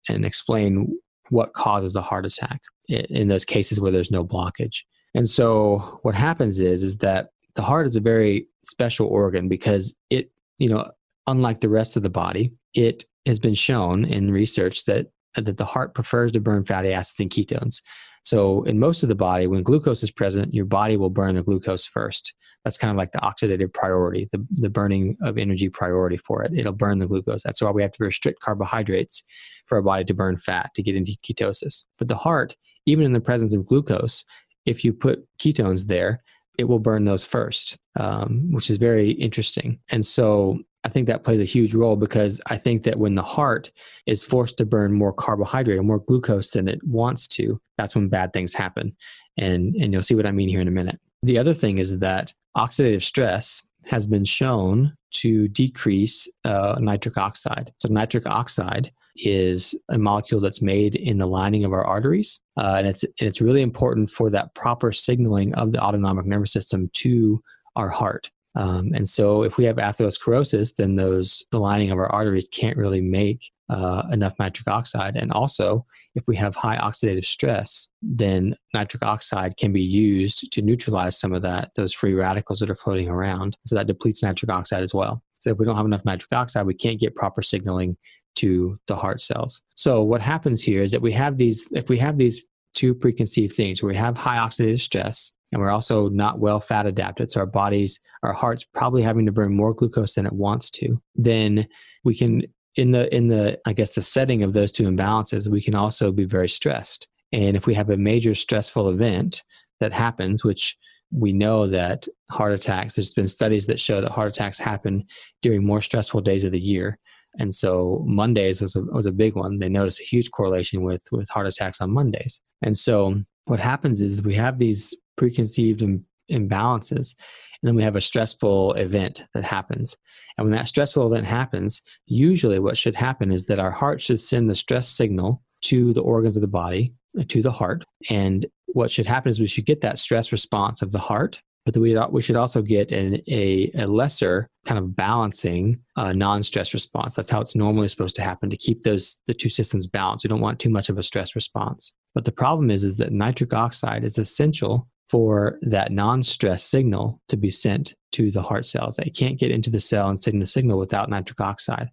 and explain what causes a heart attack in those cases where there's no blockage. And so what happens is is that the heart is a very special organ because it, you know, unlike the rest of the body, it has been shown in research that that the heart prefers to burn fatty acids and ketones. So in most of the body, when glucose is present, your body will burn the glucose first. That's kind of like the oxidative priority, the, the burning of energy priority for it. It'll burn the glucose. That's why we have to restrict carbohydrates for our body to burn fat to get into ketosis. But the heart, even in the presence of glucose, if you put ketones there, it will burn those first, um, which is very interesting. And so I think that plays a huge role because I think that when the heart is forced to burn more carbohydrate or more glucose than it wants to, that's when bad things happen. And, and you'll see what I mean here in a minute. The other thing is that oxidative stress has been shown to decrease uh, nitric oxide. So, nitric oxide is a molecule that's made in the lining of our arteries, uh, and it's and it's really important for that proper signaling of the autonomic nervous system to our heart. Um, and so, if we have atherosclerosis, then those the lining of our arteries can't really make uh, enough nitric oxide. And also, if we have high oxidative stress, then nitric oxide can be used to neutralize some of that those free radicals that are floating around. So that depletes nitric oxide as well. So if we don't have enough nitric oxide, we can't get proper signaling to the heart cells. So what happens here is that we have these if we have these two preconceived things we have high oxidative stress and we're also not well fat adapted so our bodies our heart's probably having to burn more glucose than it wants to then we can in the in the i guess the setting of those two imbalances we can also be very stressed. And if we have a major stressful event that happens which we know that heart attacks there's been studies that show that heart attacks happen during more stressful days of the year. And so mondays was a, was a big one. They noticed a huge correlation with with heart attacks on mondays. And so what happens is we have these preconceived Im- imbalances and then we have a stressful event that happens. And when that stressful event happens usually what should happen is that our heart should send the stress signal to the organs of the body uh, to the heart. And what should happen is we should get that stress response of the heart but we, we should also get an, a, a lesser kind of balancing uh, non-stress response. That's how it's normally supposed to happen to keep those the two systems balanced. We don't want too much of a stress response. But the problem is is that nitric oxide is essential for that non-stress signal to be sent to the heart cells it can't get into the cell and send the signal without nitric oxide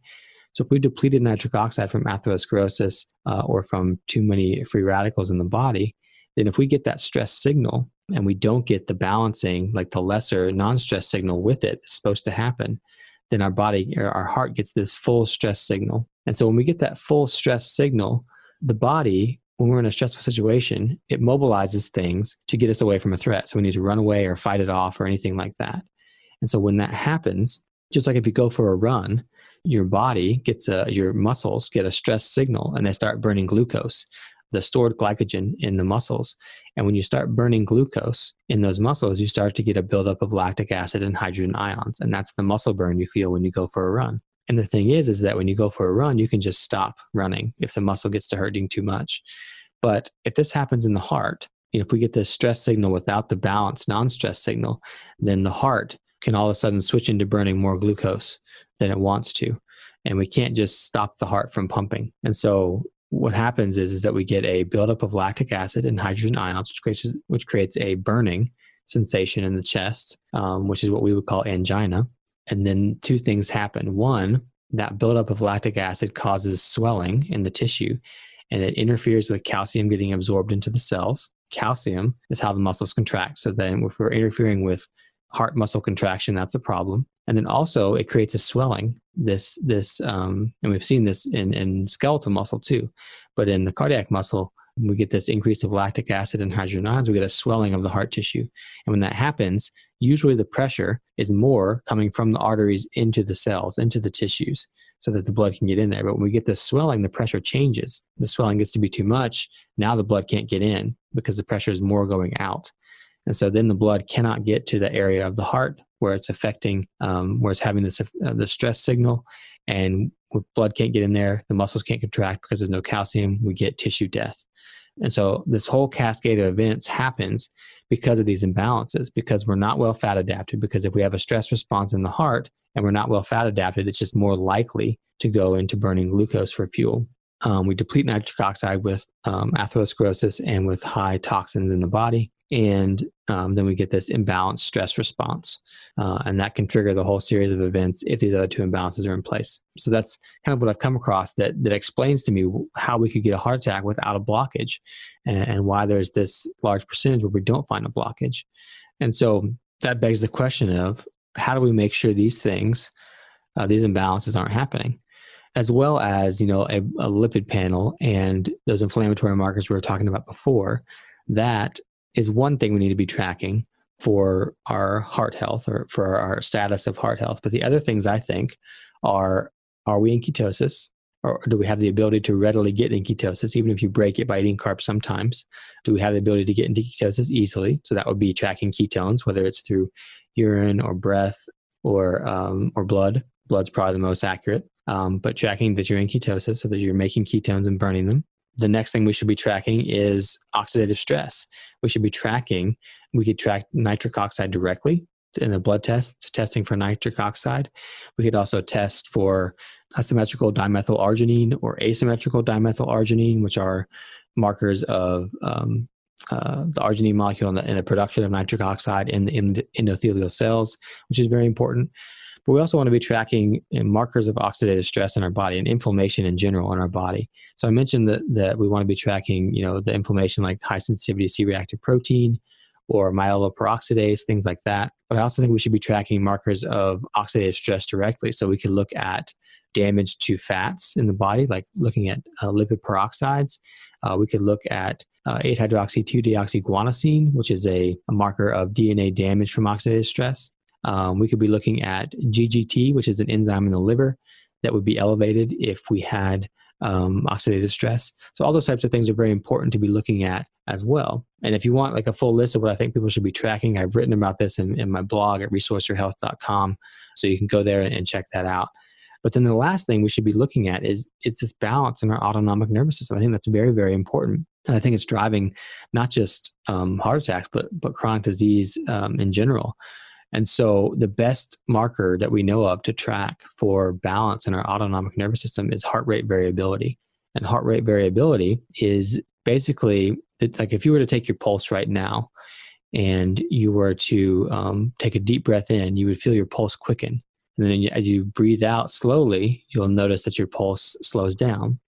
so if we depleted nitric oxide from atherosclerosis uh, or from too many free radicals in the body then if we get that stress signal and we don't get the balancing, like the lesser non stress signal with it, it's supposed to happen, then our body or our heart gets this full stress signal. And so when we get that full stress signal, the body, when we're in a stressful situation, it mobilizes things to get us away from a threat. So we need to run away or fight it off or anything like that. And so when that happens, just like if you go for a run, your body gets a, your muscles get a stress signal and they start burning glucose the stored glycogen in the muscles. And when you start burning glucose in those muscles, you start to get a buildup of lactic acid and hydrogen ions. And that's the muscle burn you feel when you go for a run. And the thing is, is that when you go for a run, you can just stop running if the muscle gets to hurting too much. But if this happens in the heart, you know, if we get this stress signal without the balanced non-stress signal, then the heart can all of a sudden switch into burning more glucose than it wants to. And we can't just stop the heart from pumping. And so what happens is, is that we get a buildup of lactic acid and hydrogen ions, which creates, which creates a burning sensation in the chest, um, which is what we would call angina. And then two things happen. One, that buildup of lactic acid causes swelling in the tissue and it interferes with calcium getting absorbed into the cells. Calcium is how the muscles contract. So then, if we're interfering with heart muscle contraction, that's a problem and then also it creates a swelling this this um, and we've seen this in in skeletal muscle too but in the cardiac muscle we get this increase of lactic acid and hydrogen ions we get a swelling of the heart tissue and when that happens usually the pressure is more coming from the arteries into the cells into the tissues so that the blood can get in there but when we get this swelling the pressure changes the swelling gets to be too much now the blood can't get in because the pressure is more going out and so then the blood cannot get to the area of the heart where it's affecting, um, where it's having this uh, the stress signal, and blood can't get in there, the muscles can't contract because there's no calcium. We get tissue death. And so this whole cascade of events happens because of these imbalances, because we're not well fat adapted. Because if we have a stress response in the heart and we're not well fat adapted, it's just more likely to go into burning glucose for fuel. Um, we deplete nitric oxide with um, atherosclerosis and with high toxins in the body and um, then we get this imbalanced stress response uh, and that can trigger the whole series of events if these other two imbalances are in place. So that's kind of what i've come across that that explains to me how we could get a heart attack without a blockage and, and why there's this large percentage where we don't find a blockage. And so that begs the question of how do we make sure these things uh, these imbalances aren't happening? As well as you know a, a lipid panel and those inflammatory markers we were talking about before that is one thing we need to be tracking for our heart health or for our status of heart health. But the other things I think are are we in ketosis? Or do we have the ability to readily get in ketosis, even if you break it by eating carbs sometimes? Do we have the ability to get into ketosis easily? So that would be tracking ketones, whether it's through urine or breath or um, or blood. Blood's probably the most accurate. Um, but tracking that you're in ketosis so that you're making ketones and burning them the next thing we should be tracking is oxidative stress. We should be tracking, we could track nitric oxide directly in a blood test, testing for nitric oxide. We could also test for symmetrical dimethylarginine or asymmetrical dimethylarginine, which are markers of um, uh, the arginine molecule in the, the, production of nitric oxide in in the endothelial cells, which is very important. But we also want to be tracking markers of oxidative stress in our body and inflammation in general in our body. So I mentioned that, that we want to be tracking, you know, the inflammation like high sensitivity C-reactive protein or myeloperoxidase, things like that. But I also think we should be tracking markers of oxidative stress directly. So we could look at damage to fats in the body, like looking at uh, lipid peroxides. Uh, we could look at uh, 8-hydroxy 2-deoxyguanosine, which is a, a marker of DNA damage from oxidative stress. Um, we could be looking at GGT, which is an enzyme in the liver that would be elevated if we had um, oxidative stress. So all those types of things are very important to be looking at as well. And if you want like a full list of what I think people should be tracking, I've written about this in, in my blog at resourceyourhealth.com. So you can go there and, check that out. But then the last thing we should be looking at is is this balance in our autonomic nervous system. I think that's very very important, and I think it's driving not just um, heart attacks but but chronic disease um, in general. And so, the best marker that we know of to track for balance in our autonomic nervous system is heart rate variability. And heart rate variability is basically that like if you were to take your pulse right now and you were to um, take a deep breath in, you would feel your pulse quicken. And then as you breathe out slowly, you'll notice that your pulse slows down.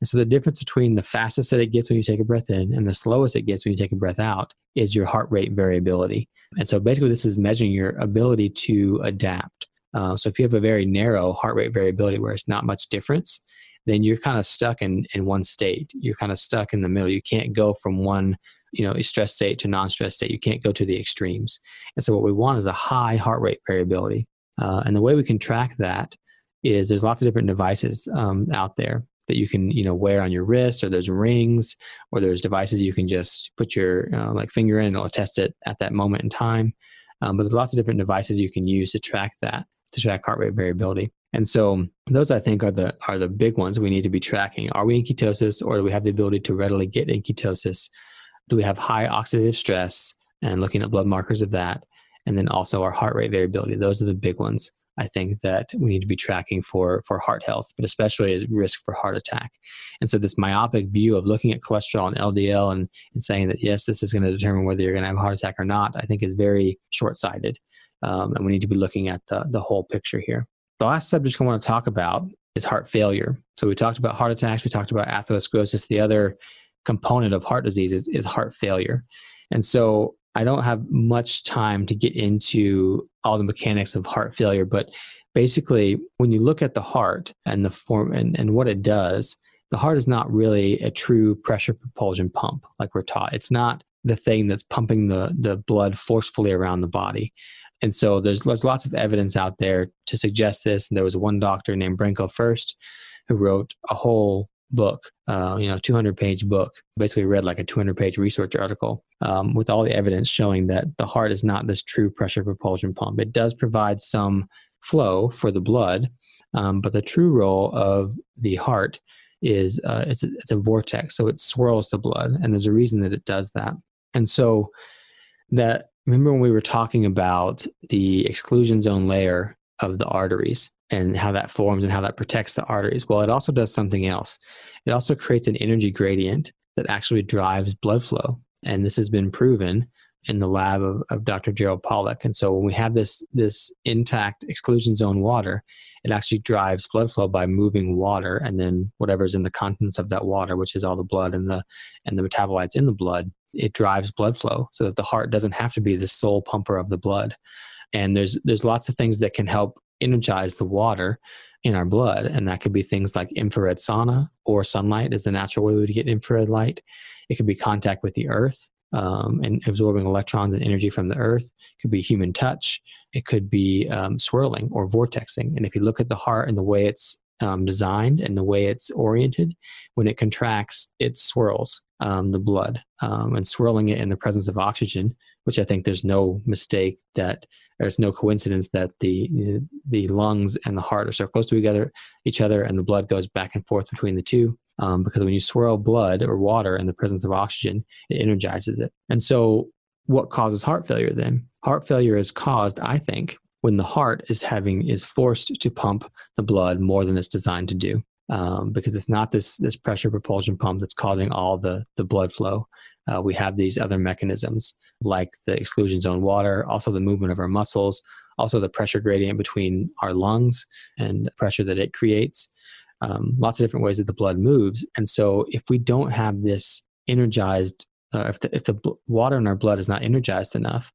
And so the difference between the fastest that it gets when you take a breath in and the slowest it gets when you take a breath out is your heart rate variability. And so basically, this is measuring your ability to adapt. Uh, so if you have a very narrow heart rate variability where it's not much difference, then you're kind of stuck in, in one state. You're kind of stuck in the middle. You can't go from one you know stress state to non-stress state. You can't go to the extremes. And so what we want is a high heart rate variability. Uh, and the way we can track that is there's lots of different devices um, out there that you can you know wear on your wrist or there's rings or there's devices you can just put your uh, like finger in and it'll test it at that moment in time. Um, but there's lots of different devices you can use to track that to track heart rate variability. And so those i think are the are the big ones we need to be tracking. Are we in ketosis or do we have the ability to readily get in ketosis? Do we have high oxidative stress and looking at blood markers of that? And then also our heart rate variability. Those are the big ones I think that we need to be tracking for for heart health, but especially as risk for heart attack. And so this myopic view of looking at cholesterol and LDL and, and saying that yes, this is going to determine whether you're going to have a heart attack or not, I think is very short sighted. Um, and we need to be looking at the the whole picture here. The last subject I want to talk about is heart failure. So we talked about heart attacks, we talked about atherosclerosis. The other component of heart disease is, is heart failure. And so I don't have much time to get into all the mechanics of heart failure, but basically, when you look at the heart and the form and, and what it does, the heart is not really a true pressure propulsion pump like we're taught. It's not the thing that's pumping the, the blood forcefully around the body. And so there's, there's lots of evidence out there to suggest this. And there was one doctor named Branko Furst who wrote a whole book, uh, you know, 200 page book, basically read like a 200 page research article um, with all the evidence showing that the heart is not this true pressure propulsion pump. It does provide some flow for the blood, um, but the true role of the heart is uh, it's, a, it's a vortex, so it swirls the blood, and there's a reason that it does that. And so that remember when we were talking about the exclusion zone layer of the arteries and how that forms and how that protects the arteries. Well, it also does something else. It also creates an energy gradient that actually drives blood flow. And this has been proven in the lab of, of Dr. Gerald Pollack. And so when we have this this intact exclusion zone water, it actually drives blood flow by moving water and then whatever's in the contents of that water, which is all the blood and the and the metabolites in the blood, it drives blood flow so that the heart doesn't have to be the sole pumper of the blood. And there's there's lots of things that can help energize the water in our blood. And that could be things like infrared sauna or sunlight is the natural way we would get infrared light. It could be contact with the earth um, and absorbing electrons and energy from the earth. It could be human touch. It could be um, swirling or vortexing. And if you look at the heart and the way it's um, designed and the way it's oriented, when it contracts, it swirls um, the blood um, and swirling it in the presence of oxygen, which I think there's no mistake that there's no coincidence that the the lungs and the heart are so close to together each other and the blood goes back and forth between the two um, because when you swirl blood or water in the presence of oxygen it energizes it. And so what causes heart failure then? Heart failure is caused i think when the heart is having is forced to pump the blood more than it's designed to do um, because it's not this this pressure propulsion pump that's causing all the the blood flow uh, we have these other mechanisms like the exclusion zone water, also the movement of our muscles, also the pressure gradient between our lungs and pressure that it creates. Um, lots of different ways that the blood moves. And so, if we don't have this energized, uh, if, the, if the bl- water in our blood is not energized enough,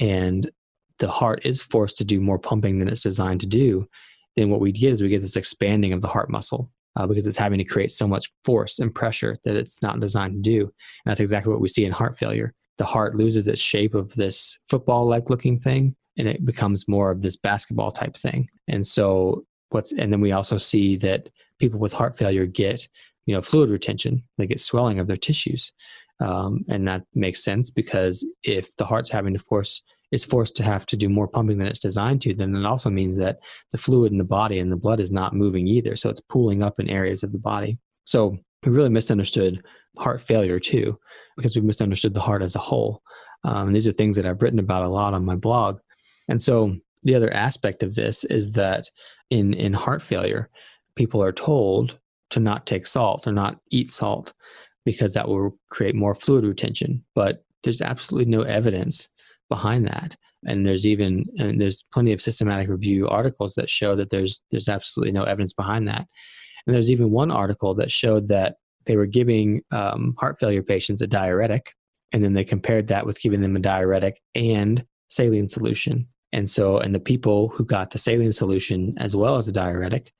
and the heart is forced to do more pumping than it's designed to do, then what we get is we get this expanding of the heart muscle uh, because it's having to create so much force and pressure that it's not designed to do. And that's exactly what we see in heart failure. The heart loses its shape of this football like looking thing and it becomes more of this basketball type thing. And so what's and then we also see that people with heart failure get you know fluid retention they get swelling of their tissues um, and that makes sense because if the heart's having to force is forced to have to do more pumping than it's designed to, then it also means that the fluid in the body and the blood is not moving either. So it's pooling up in areas of the body. So we really misunderstood heart failure too, because we misunderstood the heart as a whole. Um, these are things that I've written about a lot on my blog. And so the other aspect of this is that in, in heart failure, people are told to not take salt or not eat salt because that will create more fluid retention. But there's absolutely no evidence behind that. And there's even and there's plenty of systematic review articles that show that there's there's absolutely no evidence behind that. And there's even one article that showed that they were giving um, heart failure patients a diuretic and then they compared that with giving them a diuretic and saline solution. And so and the people who got the saline solution as well as the diuretic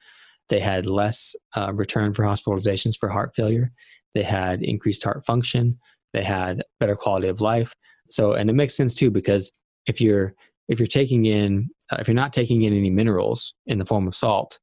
they had less uh, return for hospitalizations for heart failure. They had increased heart function. They had better quality of life so, and it makes sense too because if you're if you're taking in uh, if you're not taking in any minerals in the form of salt,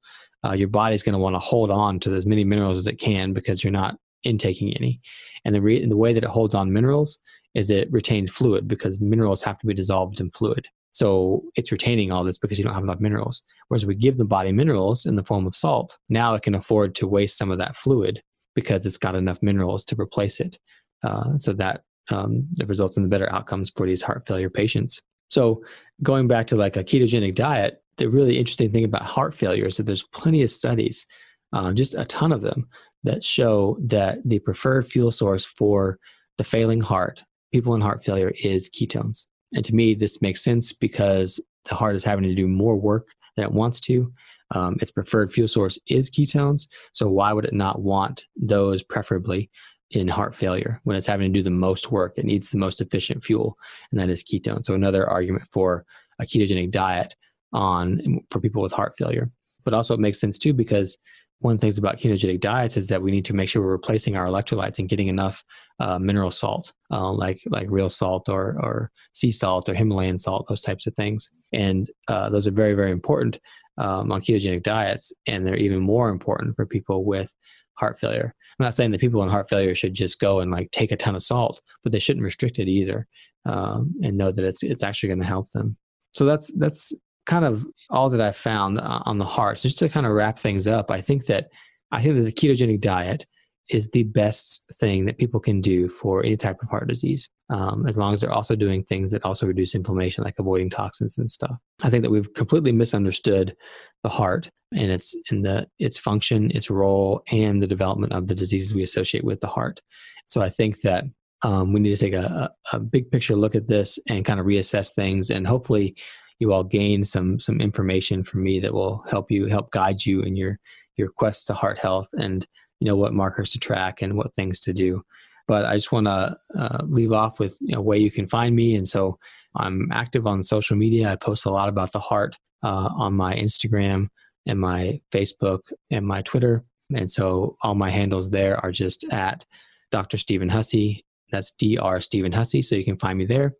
uh, your body's going to want to hold on to as many minerals as it can because you're not intaking any. And the re- the way that it holds on minerals is it retains fluid because minerals have to be dissolved in fluid. So it's retaining all this because you don't have enough minerals. Whereas we give the body minerals in the form of salt, now it can afford to waste some of that fluid because it's got enough minerals to replace it. Uh, so that um, that results in the better outcomes for these heart failure patients. So, going back to like a ketogenic diet, the really interesting thing about heart failure is that there's plenty of studies, uh, just a ton of them, that show that the preferred fuel source for the failing heart, people in heart failure, is ketones. And to me, this makes sense because the heart is having to do more work than it wants to. Um, its preferred fuel source is ketones. So, why would it not want those preferably in heart failure when it's having to do the most work. It needs the most efficient fuel, and that is ketone. So another argument for a ketogenic diet on for people with heart failure. But also it makes sense too because one of the things about ketogenic diets is that we need to make sure we're replacing our electrolytes and getting enough uh, mineral salt, uh, like like real salt or or sea salt or Himalayan salt, those types of things. And uh, those are very very important um, on ketogenic diets, and they're even more important for people with heart failure. I'm not saying that people in heart failure should just go and like take a ton of salt, but they shouldn't restrict it either, um, and know that it's it's actually going to help them. So that's that's kind of all that I found uh, on the heart. So just to kind of wrap things up, I think that I think that the ketogenic diet is the best thing that people can do for any type of heart disease, um, as long as they're also doing things that also reduce inflammation, like avoiding toxins and stuff. I think that we've completely misunderstood the heart and its in the its function, its role, and the development of the diseases we associate with the heart. So I think that um, we need to take a, a big picture look at this and kind of reassess things, and hopefully, you all gain some some information from me that will help you help guide you in your your quest to heart health and you know what markers to track and what things to do. But i just want to uh, leave off with you know way you can find me. And so i'm active on social media. I post a lot about the heart uh, on my instagram and my facebook and my twitter. And so all my handles there are just at dr stephen hussey. That's dr stephen hussey. So you can find me there.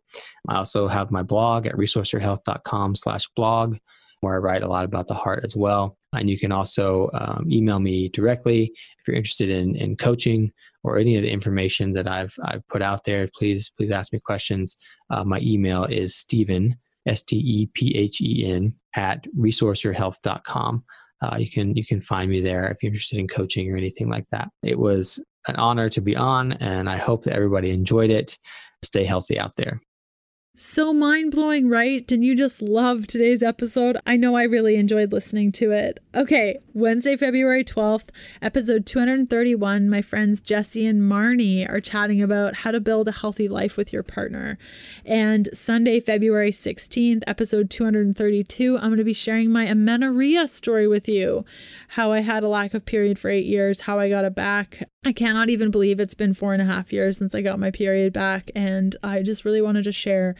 I also have my blog at resourceyourhealth.com slash blog where I write a lot about the heart as well. And you can also um, email me directly if you're interested in, in coaching or any of the information that I've, I've put out there. Please, please ask me questions. Uh, my email is Stephen, S T E P H E N, at resourceyourhealth.com. Uh, you can you can find me there if you're interested in coaching or anything like that. It was an honor to be on, and I hope that everybody enjoyed it. Stay healthy out there.
So mind blowing, right? Didn't you just love today's episode? I know I really enjoyed listening to it. Okay, Wednesday, February 12th, episode 231. My friends Jesse and Marnie are chatting about how to build a healthy life with your partner. And Sunday, February 16th, episode 232, I'm going to be sharing my amenorrhea story with you how I had a lack of period for eight years, how I got it back. I cannot even believe it's been four and a half years since I got my period back. And I just really wanted to share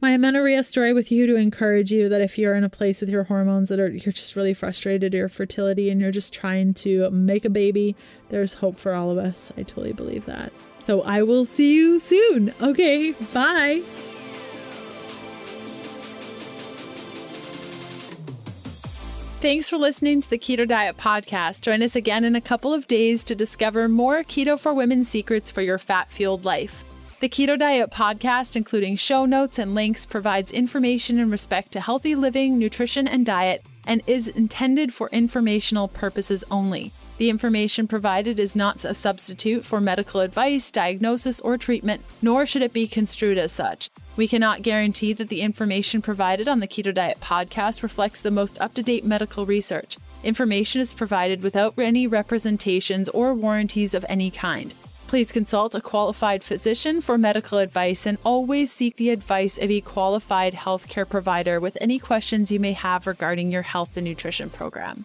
my amenorrhea story with you to encourage you that if you're in a place with your hormones that are you're just really frustrated your fertility and you're just trying to make a baby there's hope for all of us. I totally believe that. So i will see you soon. Okay bye Thanks for listening to the Keto Diet Podcast. Join us again in a couple of days to discover more Keto for Women secrets for your fat fueled life. The Keto Diet Podcast, including show notes and links, provides information in respect to healthy living, nutrition, and diet, and is intended for informational purposes only. The information provided is not a substitute for medical advice, diagnosis, or treatment, nor should it be construed as such. We cannot guarantee that the information provided on the Keto Diet podcast reflects the most up to date medical research. Information is provided without any representations or warranties of any kind. Please consult a qualified physician for medical advice and always seek the advice of a qualified healthcare provider with any questions you may have regarding your health and nutrition program.